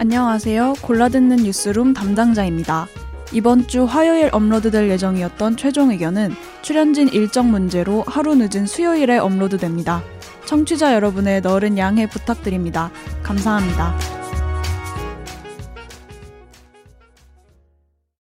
안녕하세요. 골라듣는 뉴스룸 담당자입니다. 이번 주 화요일 업로드될 예정이었던 최종 의견은 출연진 일정 문제로 하루 늦은 수요일에 업로드됩니다. 청취자 여러분의 너른 양해 부탁드립니다. 감사합니다.